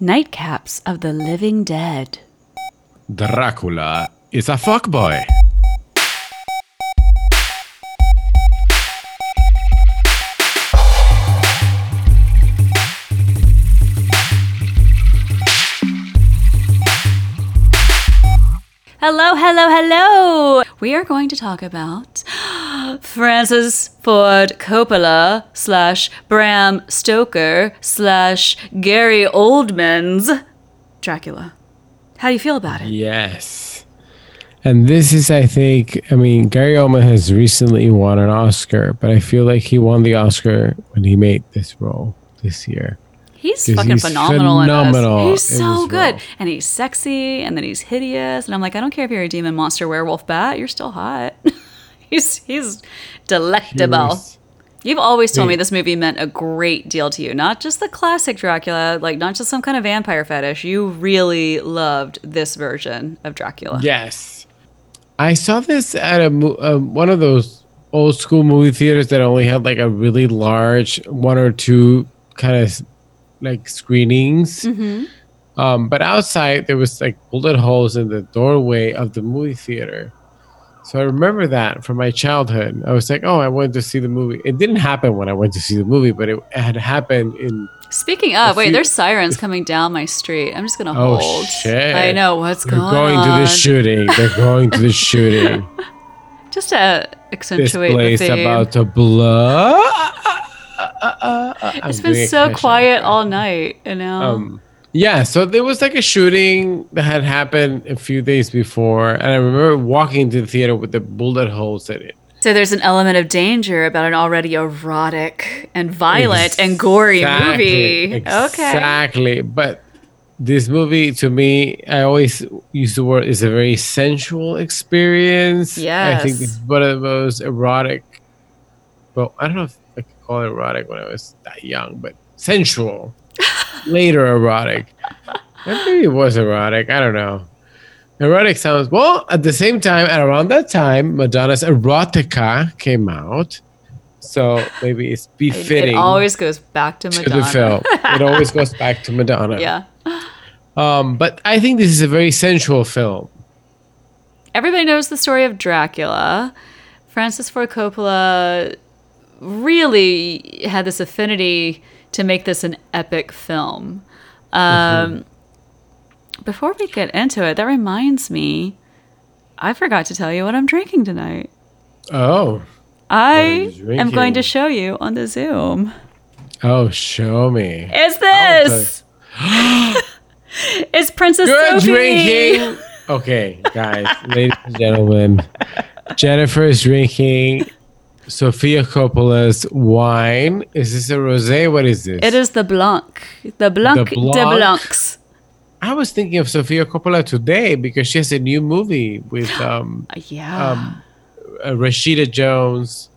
Nightcaps of the Living Dead. Dracula is a fuckboy. Hello, hello, hello. We are going to talk about Francis Ford Coppola slash Bram Stoker slash Gary Oldman's Dracula. How do you feel about it? Yes. And this is, I think, I mean, Gary Oldman has recently won an Oscar, but I feel like he won the Oscar when he made this role this year. He's fucking he's phenomenal, phenomenal. He's so good. role. And he's sexy and then he's hideous. And I'm like, I don't care if you're a demon monster werewolf bat, you're still hot. he's he's delectable. You've always told me this movie meant a great deal to you. Not just the classic Dracula, like not just some kind of vampire fetish. You really loved this version of Dracula. Yes. I saw this at a uh, one of those old school movie theaters that only had like a really large one or two kind of like screenings. Um, but outside there was like bullet holes in the doorway of the movie theater. So I remember that from my childhood. I was like, "Oh, I wanted to see the movie." It didn't happen when I went to see the movie, but it had happened in Speaking of, wait, few- there's sirens coming down my street. I'm just gonna Oh, hold. shit. I know what's going on. They're going, going to the shooting. They're going to the shooting. just to this accentuate the place theme. about to blow. It's been so quiet all night, you know. Um, yeah, so there was like a shooting that had happened a few days before, and I remember walking into the theater with the bullet holes in it. so there's an element of danger about an already erotic and violent and gory movie. Okay. Exactly. But this movie, to me, I always use the word is a very sensual experience. Yeah. I think it's one of the most erotic. Well, I don't know if I could call it erotic when I was that young, but sensual. Later erotic. Maybe it was erotic. I don't know. Erotic sounds well. At the same time, at around that time, Madonna's Erotica came out, so maybe it's befitting it always goes back to Madonna. to the film. It always goes back to Madonna. Yeah. Um, but I think this is a very sensual film. Everybody knows the story of Dracula. Francis Ford Coppola really had this affinity to make this an epic film. Um, Before we get into it, that reminds me, I forgot to tell you what I'm drinking tonight. Oh, I am going to show you on the Zoom. oh, show me. Is this? it's Princess Good Sophie. drinking. Okay, guys, ladies and gentlemen, Jennifer is drinking Sofia Coppola's wine. Is this a rosé? What is this? It is the Blanc. The Blanc, de Blanc? Blancs. I was thinking of Sofia Coppola today because she has a new movie with um, Yeah. um, uh, Rashida Jones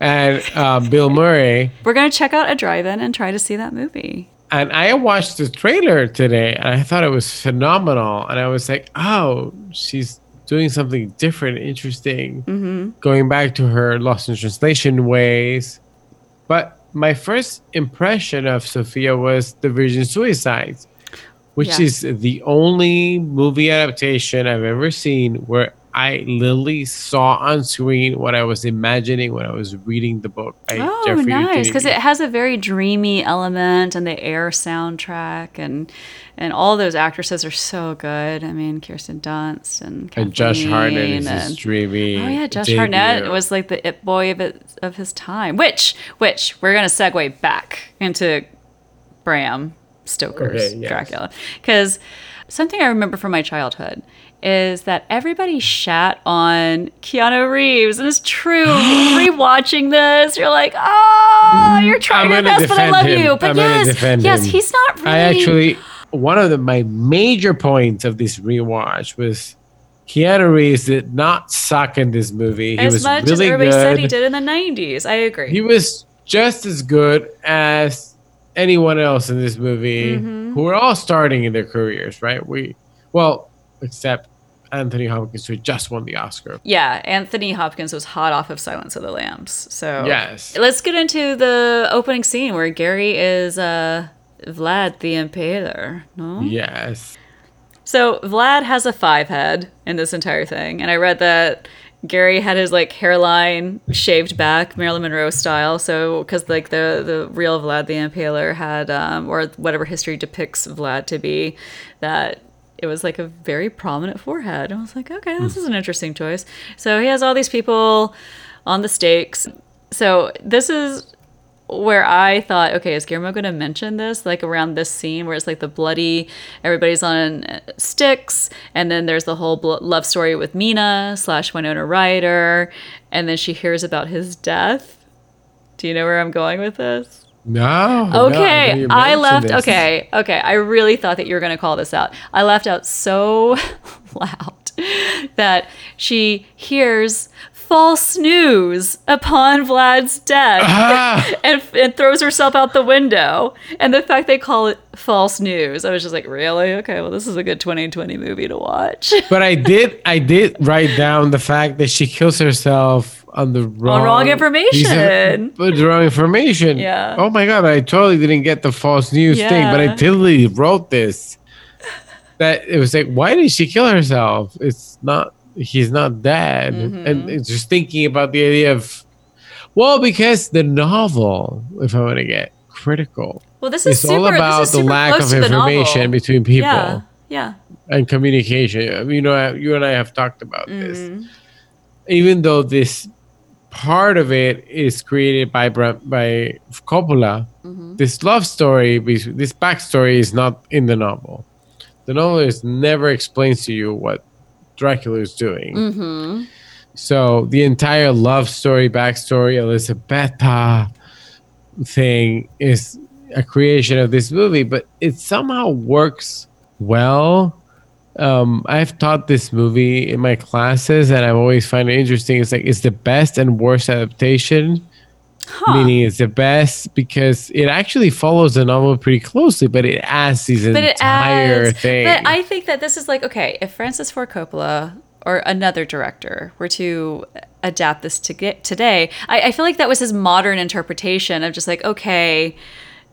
and um, Bill Murray. We're going to check out a drive in and try to see that movie. And I watched the trailer today and I thought it was phenomenal. And I was like, oh, she's doing something different, interesting, Mm-hmm. Going back to her Lost in Translation ways. But my first impression of Sofia was The Virgin Suicides, which Yeah. is the only movie adaptation I've ever seen where I literally saw on screen what I was imagining when I was reading the book. by Oh, Jeffrey nice! Because it has a very dreamy element, and the Air soundtrack, and and all those actresses are so good. I mean, Kirsten Dunst and and Josh Hartnett Kathleen is his dreamy. Oh yeah, Josh debut. Hartnett was like the it boy of it, of his time. Which which we're gonna segue back into Bram Stoker's Okay, yes. Dracula because something I remember from my childhood is that everybody shat on Keanu Reeves, and it's true. Rewatching this, you're like, oh, you're trying your best, but I defend love him. you. But I'm yes, yes, him. he's not really. I actually one of the, my major points of this rewatch was Keanu Reeves did not suck in this movie. He as was much really as everybody good. said he did in the '90s. I agree. He was just as good as anyone else in this movie, Mm-hmm. who were all starting in their careers, right? We, well, except Anthony Hopkins, who just won the Oscar. Yeah, Anthony Hopkins was hot off of Silence of the Lambs. So Yes. let's get into the opening scene where Gary is uh Vlad the Impaler. No. Yes. So Vlad has a five head in this entire thing, and I read that Gary had his like hairline shaved back, Marilyn Monroe style. So because like the the real Vlad the Impaler had, um, or whatever history depicts Vlad to be, that it was like a very prominent forehead. I was like, okay, this is an interesting choice. So he has all these people on the stakes. So this is where I thought, okay, is Guillermo going to mention this? Like around this scene where it's like the bloody, everybody's on uh, sticks, and then there's the whole bl- love story with Mina slash Winona Ryder, and then she hears about his death. Do you know where I'm going with this? No. no, Okay, you I mentioned left. this. Okay, okay. I really thought that you were going to call this out. I left out so loud that she hears false news upon Vlad's death Ah, and, and throws herself out the window. And the fact they call it false news, I was just like, really? Okay, well, this is a good 2020 movie to watch. but I did. I did write down the fact that she kills herself on the wrong wrong information. But the wrong information. Yeah. Oh my god! I totally didn't get the false news thing, but I totally wrote this. That it was like, why did she kill herself? It's not. He's not dead, Mm-hmm. and it's just thinking about the idea of, well, because the novel, if I want to get critical, Well, this is it's super, all about is the lack of information between people Yeah, yeah. and communication. You know, you and I have talked about Mm-hmm. this. Even though this part of it is created by by Coppola, Mm-hmm. this love story, this backstory is not in the novel. The novel is never explains to you what Dracula is doing. Mm-hmm. So the entire love story, backstory, Elisabetta thing is a creation of this movie, but it somehow works well. Um, I've taught this movie in my classes, and I've always find it interesting. It's like it's the best and worst adaptation, meaning it's the best because it actually follows the novel pretty closely, but it adds these but entire adds, thing. But I think that this is like okay, if Francis Ford Coppola or another director were to adapt this to get today, I, I feel like that was his modern interpretation of just like okay,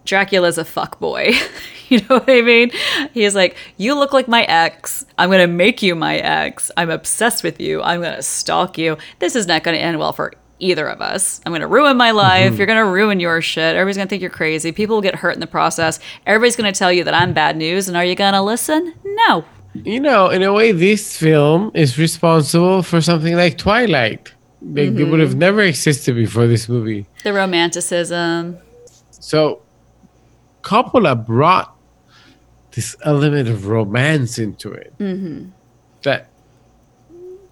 Dracula's a fuck boy. you know what I mean? He's like, you look like my ex. I'm gonna make you my ex. I'm obsessed with you. I'm gonna stalk you. This is not gonna end well for either of us. I'm gonna ruin my life. You're gonna ruin your shit. Everybody's gonna think you're crazy. People will get hurt in the process. Everybody's gonna tell you that I'm bad news. And are you gonna listen? No. you know, in a way, this film is responsible for something like Twilight. Like, It would have Mm-hmm. never existed before this movie. The romanticism. So, Coppola brought this element of romance into it mm-hmm. that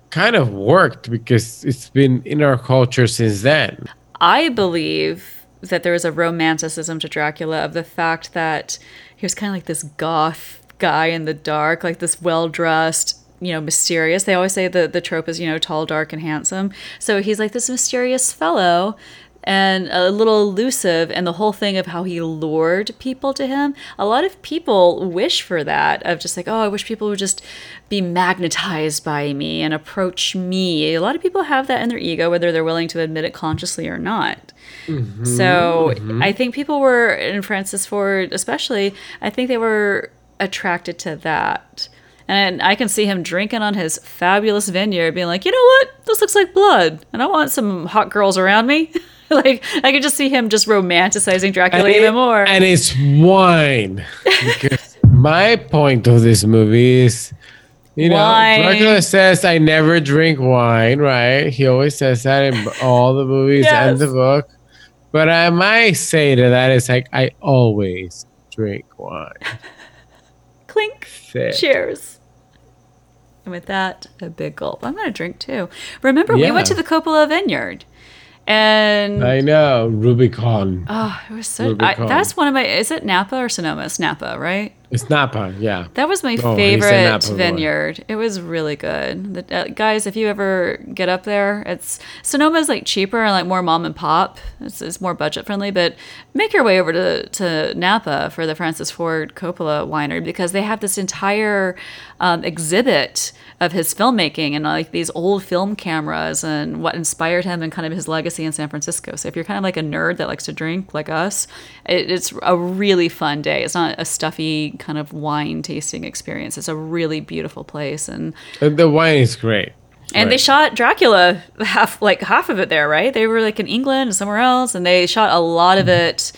kind of worked because it's been in our culture since then. I believe that there is a romanticism to Dracula of the fact that he was kind of like this goth guy in the dark, like this well dressed, you know, mysterious. They always say the the trope is, you know, tall, dark, and handsome. So he's like this mysterious fellow and a little elusive and the whole thing of how he lured people to him. A lot of people wish for that of just like oh i wish people would just be magnetized by me and approach me. A lot of people have that in their ego whether they're willing to admit it consciously or not. Mm-hmm, so mm-hmm. i think people were in francis ford especially i think they were attracted to that. And I can see him drinking on his fabulous vineyard, being like, you know what? This looks like blood, and I want some hot girls around me. like, I could just see him just romanticizing Dracula it- even more. And it's wine. My point of this movie is, you know, Wine. Dracula says, I never drink wine, right? He always says that in all the movies and the book. But I might say to that is like, I always drink wine. Clink. Cheers. And with that, a big gulp. I'm going to drink too. Remember, we went to the Coppola vineyard. And I know, Rubicon. oh, it was so. I, that's one of my. Is it Napa or Sonoma? It's Napa, right? It's Napa, yeah. That was my Oh, favorite vineyard. It was really good. The, uh, guys, if you ever get up there, it's Sonoma's like cheaper and like more mom and pop. It's, it's more budget friendly, but make your way over to, to Napa for the Francis Ford Coppola winery because they have this entire um, exhibit of his filmmaking and like these old film cameras and what inspired him and kind of his legacy in San Francisco. So if you're kind of like a nerd that likes to drink like us, it, it's a really fun day. It's not a stuffy kind of wine tasting experience. It's a really beautiful place and And the wine is great. and they shot Dracula half like half of it there, right? They were like in England and somewhere else and they shot a lot of it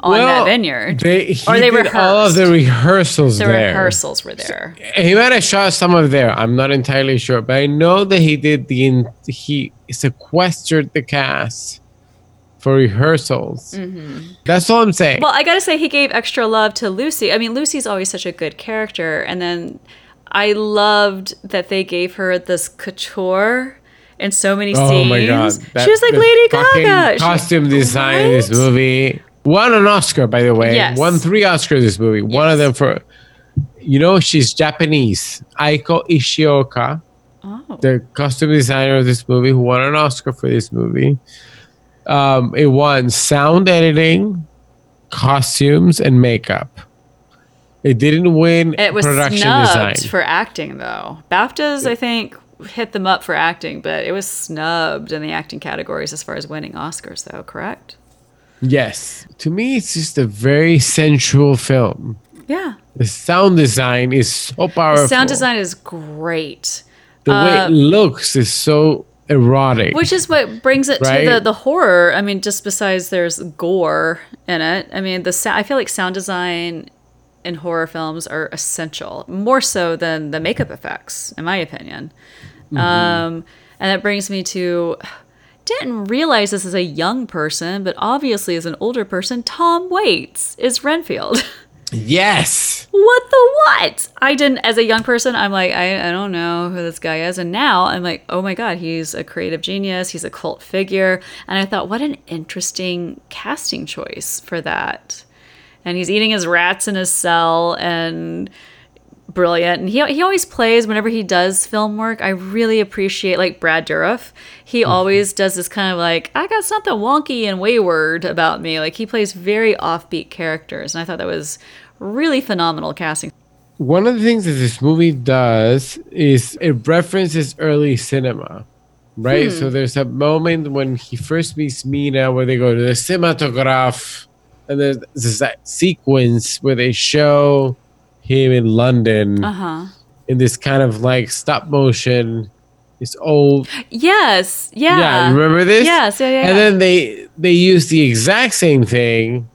on that vineyard. They, he Or they did all of the rehearsals the there. rehearsals were there. He might have shot some of there. I'm not entirely sure, but I know that he did the he sequestered the cast for rehearsals. That's all I'm saying. Mm-hmm. Well, I gotta say, he gave extra love to Lucy. I mean, Lucy's always such a good character, and then I loved that they gave her this couture in so many oh scenes. my god, she was like Lady Gaga. She- Costume design in this movie won an Oscar, by the way. Yes. Won three Oscars this movie. One of them for, you know, she's Japanese. Eiko Ishioka. Oh. the costume designer of this movie who won an Oscar for this movie. Um, it won sound editing, costumes, and makeup. It didn't win It was production snubbed design. for acting, though. BAFTAs, I think, hit them up for acting, but it was snubbed in the acting categories as far as winning Oscars, though. Correct? yes, to me, it's just a very sensual film. Yeah. The sound design is so powerful. The sound design is great. the way uh, it looks is so erotic. Which is what brings it Right? to the, the horror. I mean, just besides there's gore in it. I mean, the sa- I feel like sound design in horror films are essential, more so than the makeup effects, in my opinion. Mm-hmm. Um, and that brings me to didn't realize this as a young person, but obviously as an older person, Tom Waits is Renfield. yes. what the what? I didn't, as a young person, I'm like, I, I don't know who this guy is. And now I'm like, oh my God, he's a creative genius. He's a cult figure. And I thought, what an interesting casting choice for that. And he's eating his rats in his cell and brilliant. And he, he always plays whenever he does film work. I really appreciate, like Brad Dourif. He mm-hmm. always does this kind of like, I got something wonky and wayward about me. Like he plays very offbeat characters. And I thought that was really phenomenal casting. One of the things that this movie does is it references early cinema, right? Hmm. So there's a moment when he first meets Mina where they go to the cinematograph, and there's there's that sequence where they show him in London Uh huh. in this kind of like stop motion, this old Yes. Yeah. yeah, remember this? Yes. Yeah. Yeah. And yeah. then they they use the exact same thing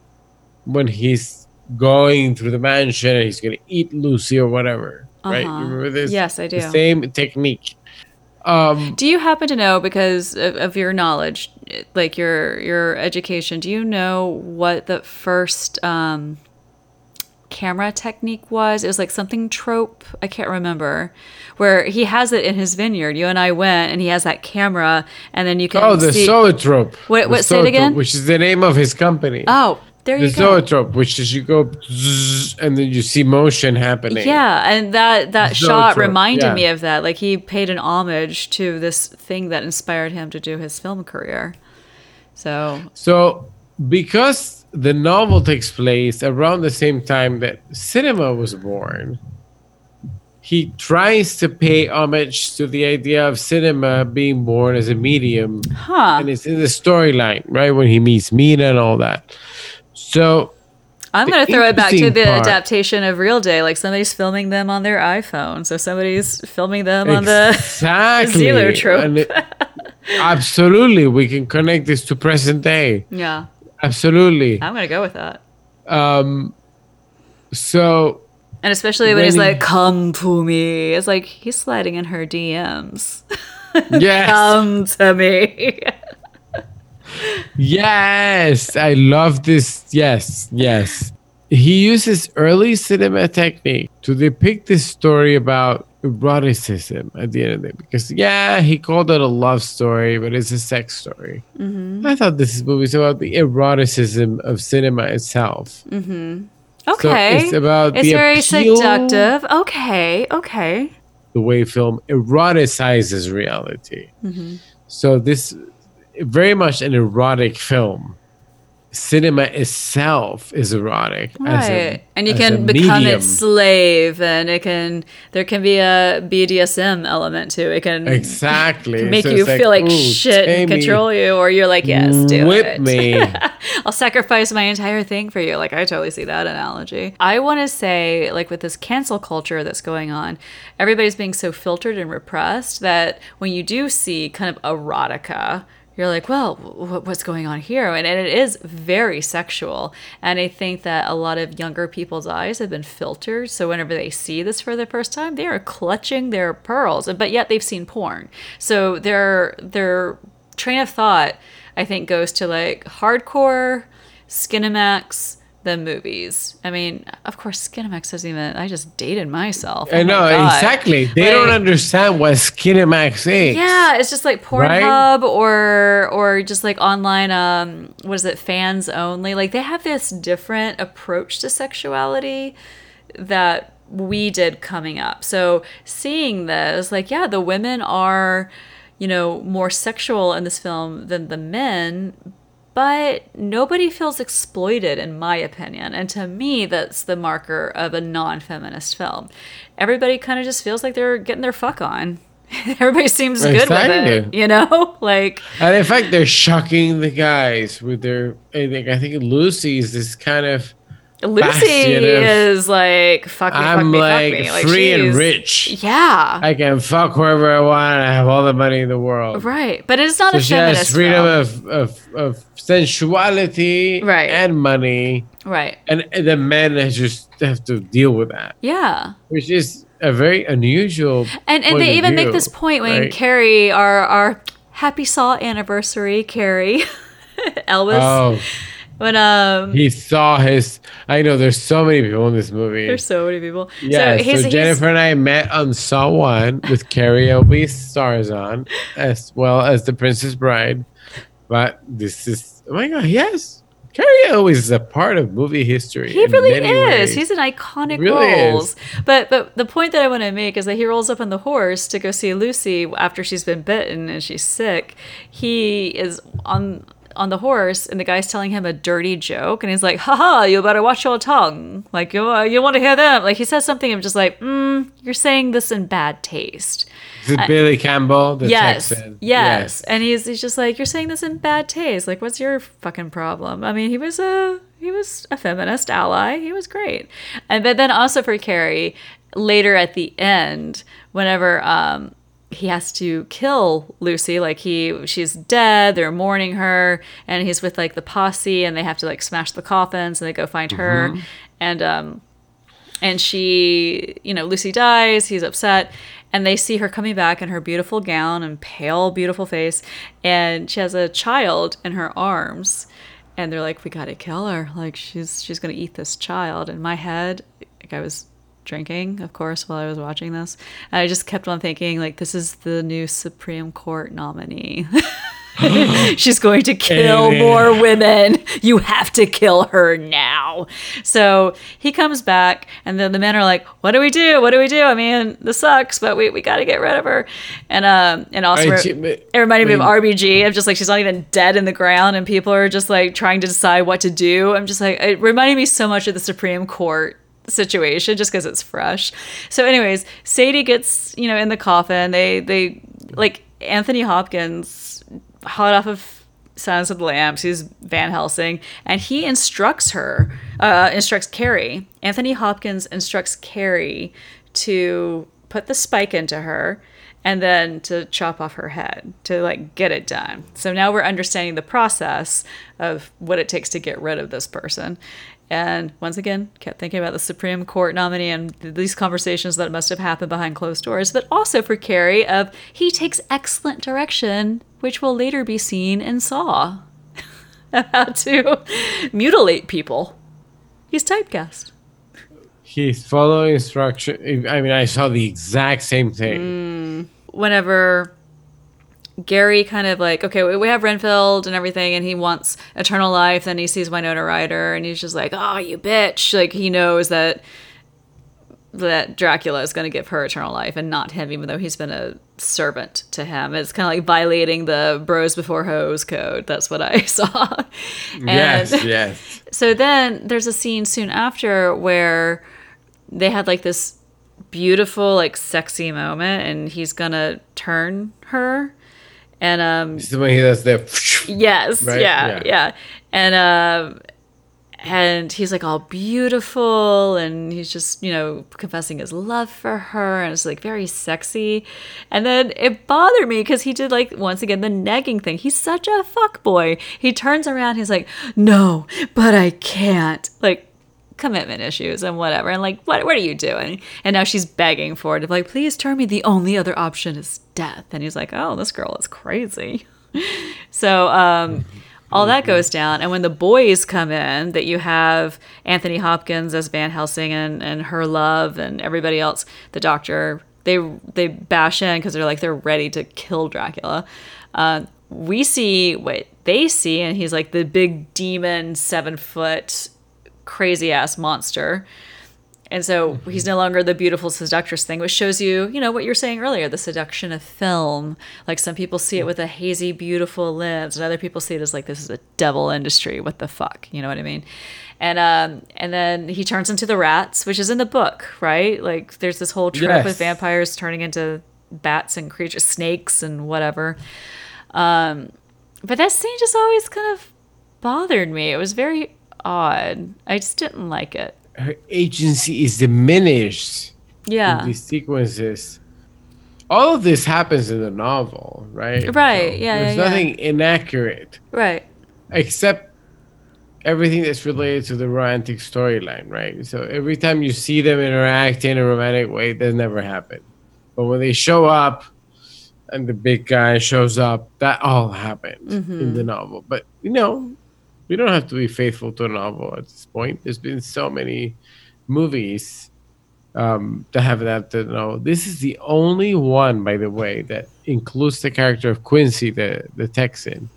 when he's going through the mansion and he's gonna eat Lucy or whatever. Right? You Uh-huh. remember this? Yes, I do. The same technique. Um Do you happen to know, because of, of your knowledge, like your your education, do you know what the first um, camera technique was? It was like something trope. I can't remember. Where he has it in his vineyard. You and I went, and he has that camera, and then you can Oh, the see. Zoetrope. What- what- say it again? Which is the name of his company. oh, there the you go. The Zoetrope, which is you go zzz, and then you see motion happening. Yeah, and that that shot reminded yeah. me of that. Like he paid an homage to this thing that inspired him to do his film career. So So, because the novel takes place around the same time that cinema was born, he tries to pay homage to the idea of cinema being born as a medium. Huh. And it's in the storyline, right? When he meets Mina and all that. So, I'm going to throw it back to the part- adaptation of Real Day. Like somebody's filming them on their iPhone. So somebody's filming them on the. exactly. Zoetrope. And it- absolutely. We can connect this to present day. Yeah, Absolutely. I'm going to go with that. Um, so, And especially when, When he's he- like, come to me. It's like he's sliding in her DMs. yes. come to me. Yes, I love this. Yes, yes. He uses early cinema technique to depict this story about eroticism at the end of it. Because, yeah, he called it a love story, but it's a sex story. I thought this movie is about the eroticism of cinema itself. Okay. it's about It's the very appeal- seductive. Okay, okay. the way film eroticizes reality. Mm-hmm. So this very much an erotic film. Cinema itself is erotic, as a- Right. and you can become medium. its slave and it can there can be a BDSM element to it. Can exactly make So you feel like "Ooh, shit and control you or you're like, yes, do whip it. me. I'll sacrifice my entire thing for you. Like I totally see that analogy. I want to say like with this cancel culture that's going on, everybody's being so filtered and repressed that when you do see kind of erotica, you're like, well, wh- what's going on here? And, and it is very sexual. And I think that a lot of younger people's eyes have been filtered. So whenever they see this for the first time, they are clutching their pearls, but yet they've seen porn. So their their train of thought, I think, goes to like hardcore, Skinemax, the movies. I mean, of course, Skinemax doesn't even. I just dated myself. Oh I know exactly. They don't understand what Skinemax is. Yeah, it's just like Right? Pornhub or or just like online um what is it, fans only. Like they have this different approach to sexuality that we did coming up. So seeing this, like, yeah, the women are, you know, more sexual in this film than the men, but nobody feels exploited in my opinion and to me that's the marker of a non-feminist film everybody kind of just feels like they're getting their fuck on everybody seems good with it you know like And in fact, they're shocking the guys with their. I think I think Lucy is this kind of. Lucy is like fuck me fuck I'm me like, fuck me like free and rich. yeah I can fuck whoever I want. I have all the money in the world. right but it's not So a she feminist has freedom of, of, of sensuality Right. and money. right And the men just have to deal with that, yeah which is a very unusual. And and they even make this point when right? Cary, our our happy saw anniversary, Cary, Elwes, Oh, when um. he saw his. I know there's so many people in this movie. there's so many people. Yeah, so, he's, he's- Jennifer and I met on Saw One with karaoke stars on, as well as the Princess Bride. But this is oh my god, yes, karaoke is a part of movie history. He really is. ways. He's an iconic Really is. roles. But but the point that I want to make is that he rolls up on the horse to go see Lucy after she's been bitten and she's sick. He is on on the horse and the guy's telling him a dirty joke and he's like, haha, you better watch your tongue. Like you you want to hear them. Like he says something of just like, mm, you're saying this in bad taste. Is it Billy Campbell, the yes, Texan? yes. And he's he's just like, you're saying this in bad taste. Like, what's your fucking problem? I mean, he was a he was a feminist ally. He was great. And but then also for Cary, later at the end, whenever um he has to kill Lucy, like he she's dead, they're mourning her, and he's with like the posse and they have to like smash the coffins and they go find her. And um and she, you know, Lucy dies, he's upset, and they see her coming back in her beautiful gown and pale, beautiful face, and she has a child in her arms. And they're like, "We gotta kill her! Like she's she's gonna eat this child." In my head, like I was drinking, of course, while I was watching this, and I just kept on thinking, like, this is the new Supreme Court nominee. She's going to kill Amen. more women. You have to kill her now. So he comes back, and then the men are like, "What do we do? What do we do? I mean, this sucks, but we, we got to get rid of her." And um and also Right, it, she- it reminded me of I RBG. of just like she's not even dead in the ground, and people are just like trying to decide what to do. I'm just like it reminded me so much of the Supreme Court situation just because it's fresh. So, anyways, Sadie gets you know in the coffin. They they like Anthony Hopkins, hot off of Silence of the Lambs. He's Van Helsing, and he instructs her, uh, instructs Cary. Anthony Hopkins instructs Cary to put the spike into her and then to chop off her head to like get it done. So now we're understanding the process of what it takes to get rid of this person. And once again, kept thinking about the Supreme Court nominee and these conversations that must have happened behind closed doors, but also for Cary of he takes excellent direction, which will later be seen in Saw. How to mutilate people. He's typecast. He's following instruction. I mean, I saw the exact same thing. Mm. Whenever Gary kind of like, okay, we- have Renfield and everything, and he wants eternal life. Then he sees Winona Ryder, and he's just like, oh, you bitch. Like, he knows that that Dracula is going to give her eternal life and not him, even though he's been a servant to him. It's kind of like violating the bros before hoes code. That's what I saw. And- yes, yes. so then there's a scene soon after where they had like this beautiful, like sexy moment, and he's gonna turn her. And um when he does the. yes, Right? yeah, Yeah. yeah. And um and he's like all beautiful and he's just, you know, confessing his love for her and it's like very sexy. And then it bothered me because he did like once again the nagging thing. He's such a fuck boy. He turns around, he's like, No, but I can't. Like commitment issues and whatever. And like, what what are you doing? And now she's begging for it. Like, please turn me. The only other option is death. And he's like, Oh, this girl is crazy. So um, all that goes down, and when the boys come in, that you have Anthony Hopkins as Van Helsing and, and her love and everybody else, the Doctor, they they bash in because they're like they're ready to kill Dracula. Uh, we see what they see, and he's like the big demon, seven foot, crazy ass monster. And so he's no longer the beautiful seductress thing, which shows you, you know, what you're saying earlier, the seduction of film. Like some people see it with a hazy, beautiful lens, and other people see it as like this is a devil industry. What the fuck? You know what I mean? And um, and then he turns into the rats, which is in the book, right? Like there's this whole trope Yes. with vampires turning into bats and creatures, snakes and whatever. Um, but that scene just always kind of bothered me. It was very odd. I just didn't like it. Her agency is diminished Yeah. in these sequences. All of this happens in the novel, right? Right, yeah, There's yeah, yeah. nothing inaccurate Right. except everything that's related to the romantic storyline, right? So every time you see them interact in a romantic way, that never happened. But when they show up and the big guy shows up, that all happened in Mm-hmm. the novel. But you know, we don't have to be faithful to a novel at this point. There's been so many movies um, that have adapted the novel. This is the only one, by the way, that includes the character of Quincy, the the Texan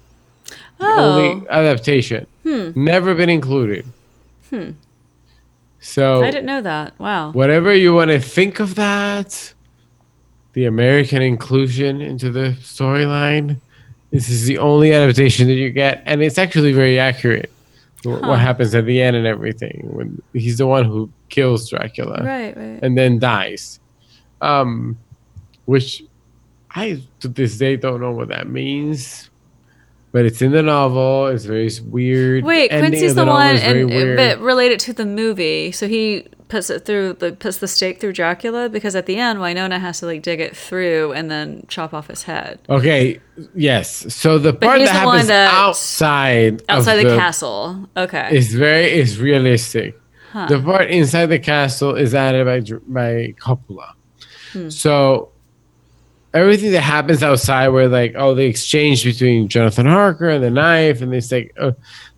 Oh. only adaptation. Never been included. Hmm. So I didn't know that. Wow. whatever you want to think of that, the American inclusion into the storyline, this is the only adaptation that you get, and it's actually very accurate. wh- What happens at the end and everything when he's the one who kills Dracula Right, right. and then dies, um, which I to this day don't know what that means. But it's in the novel. It's very weird. Wait, Quincy's of the, one, and but related to the movie. So he puts it through the puts the stake through Dracula because at the end Winona has to like dig it through and then chop off his head Okay, yes. So the part that the happens that- outside outside of the, castle. Okay. is very is realistic. The part inside the castle is added by by Coppola. Hmm. So everything that happens outside, where like oh the exchange between Jonathan Harker and the knife, and it's like uh,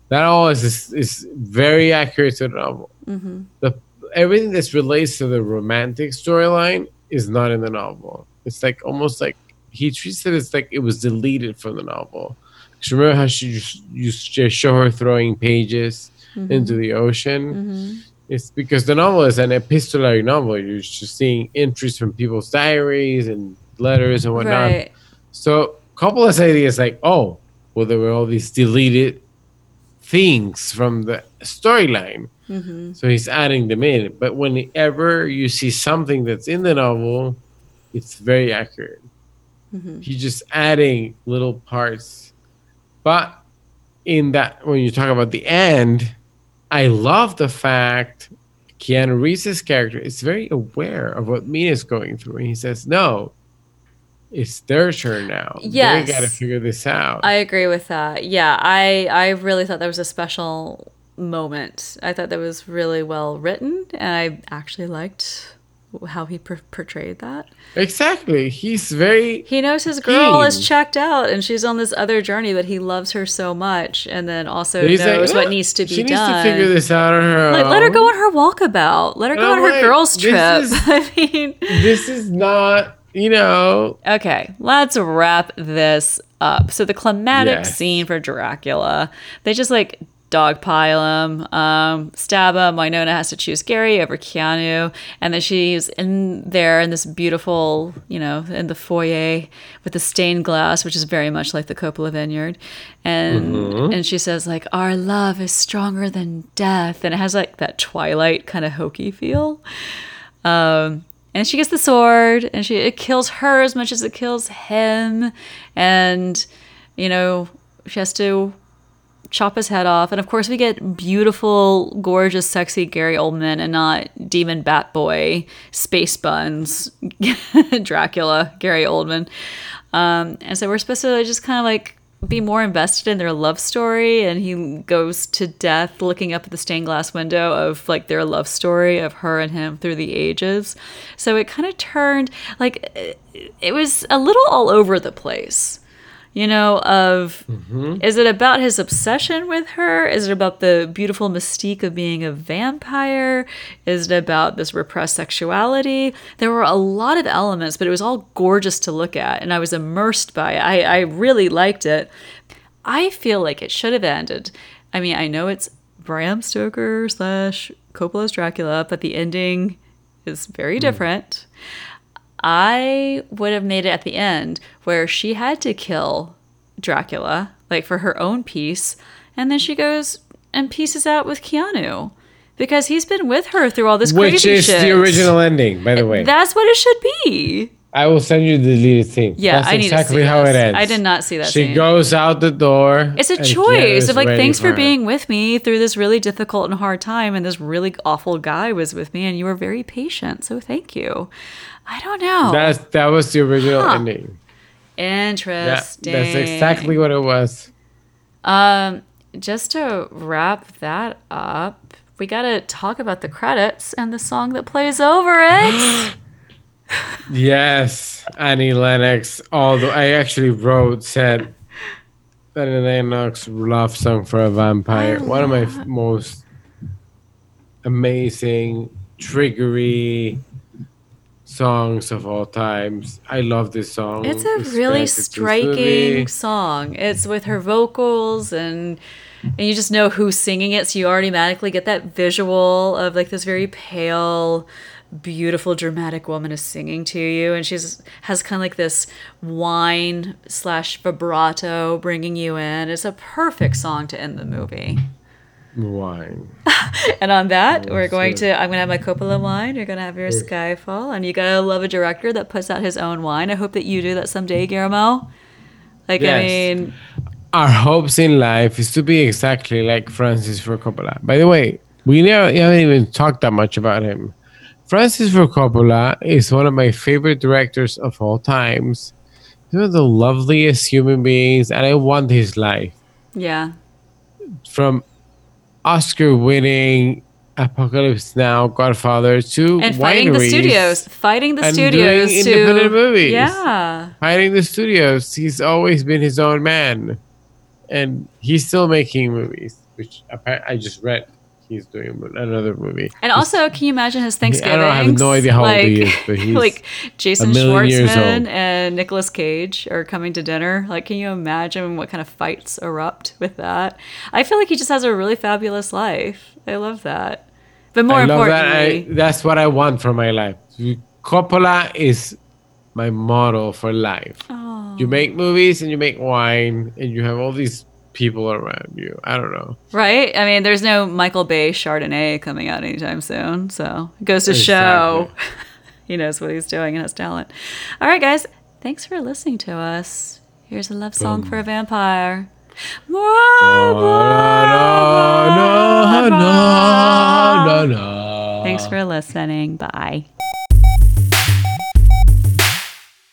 that all is is, is very accurate to the novel. Mm-hmm. The everything that's relates to the romantic storyline is not in the novel. It's like almost like he treats it as like it was deleted from the novel. 'Cause remember how she just used to show her throwing pages Mm-hmm. into the ocean? It's because the novel is an epistolary novel. You're just seeing entries from people's diaries and letters and whatnot. right. So Coppola's idea is like, oh, well, there were all these deleted things from the storyline. Mm-hmm. So he's adding them in. But whenever you see something that's in the novel, it's very accurate. Mm-hmm. He's just adding little parts. But in that, when you talk about the end, I love the fact Keanu Reeves' character is very aware of what Mina's going through. And he says, no, it's their turn now. Yes. They got to figure this out. I agree with that. Yeah, I I really thought that was a special moment. I thought that was really well written, and I actually liked how he per- portrayed that. exactly. He's very He knows his girl is checked out, and she's on this other journey, but he loves her so much, and then also He's like, knows what "Ah, needs to be she done. needs to figure this out on her like, own. let her go on her walkabout. Let her go on I'm her like, girls' trip. is- I mean, This is not you know, Okay, let's wrap this up. So the climatic Yes. scene for Dracula, they just like dogpile him, um, stab him. Winona has to choose Gary over Keanu, and then she's in there in this beautiful, you know, in the foyer with the stained glass, which is very much like the Coppola Vineyard, and and she says like, "Our love is stronger than death," and it has like that Twilight kind of hokey feel. Um, and she gets the sword, and she it kills her as much as it kills him, and you know she has to chop his head off. And of course, we get beautiful, gorgeous, sexy Gary Oldman, and not demon bat boy space buns Dracula Gary Oldman. Um, and so we're supposed to just kind of like be more invested in their love story and he goes to death looking up at the stained glass window of like their love story of her and him through the ages so it kind of turned like it- it was a little all over the place you know of mm-hmm. is it about his obsession with her? Is it about the beautiful mystique of being a vampire? Is it about this repressed sexuality? There were a lot of elements but it was all gorgeous to look at and i was immersed by it. I, I really liked it. I feel like it should have ended. I mean i know it's bram stoker slash coppola's dracula but the ending is very hmm. different I would have made it at the end where she had to kill Dracula, like for her own peace, and then she goes and pieces out with Keanu because he's been with her through all this which crazy is shit. the original ending, by the way. That's what it should be. I will send you the deleted scene. Yeah, That's I need exactly how this. it ends. I did not see that She scene. goes out the door. It's a choice of like, thanks for being with me through this really difficult and hard time, and this really awful guy was with me, and you were very patient. So thank you. I don't know. That's that was the original Huh. ending. That, Interesting. that's exactly what it was. Um, just to wrap that up, we gotta talk about the credits and the song that plays over it. Yes, Annie Lennox. Although I actually wrote said Annie Lennox love song for a vampire. One of my f- most amazing, triggery songs of all times. I love this song. it's a It's really connected to this striking song. It's with her vocals and and you just know who's singing it, so you automatically get that visual of like this very pale, beautiful, dramatic woman is singing to you, and she's has kind of like this whine slash vibrato bringing you in. It's a perfect song to end the movie. Wine. And on that, oh, we're Yes, going to. I'm gonna have my Coppola wine. You're gonna have your Skyfall, and you gotta love a director that puts out his own wine. I hope that you do that someday, Guillermo. Like I mean, Our hopes in life is to be exactly like Francis Ford Coppola. By the way, we never, haven't even talked that much about him. Francis Ford Coppola is one of my favorite directors of all times. He's one of the loveliest human beings, and I want his life. yeah, From Oscar winning Apocalypse Now, Godfather to and fighting the studios, fighting the studios doing to independent movies. Yeah, Fighting the studios. He's always been his own man. And he's still making movies, which I just read he's doing another movie. and also, can you imagine his Thanksgiving? I have no idea how old like, he is, but he's like Jason Schwartzman and Nicolas Cage are coming to dinner. Like, can you imagine what kind of fights erupt with that? I feel like he just has a really fabulous life. I love that. But more I love that. importantly, I, that's what I want for my life. Coppola is my model for life. You make movies and you make wine and you have all these people around you. I don't know. Right? I mean, there's no Michael Bay Chardonnay coming out anytime soon. So it goes to show he knows what he's doing and has talent. All right, guys. Thanks for listening to us. Here's a love song for a vampire. Thanks for listening. Bye.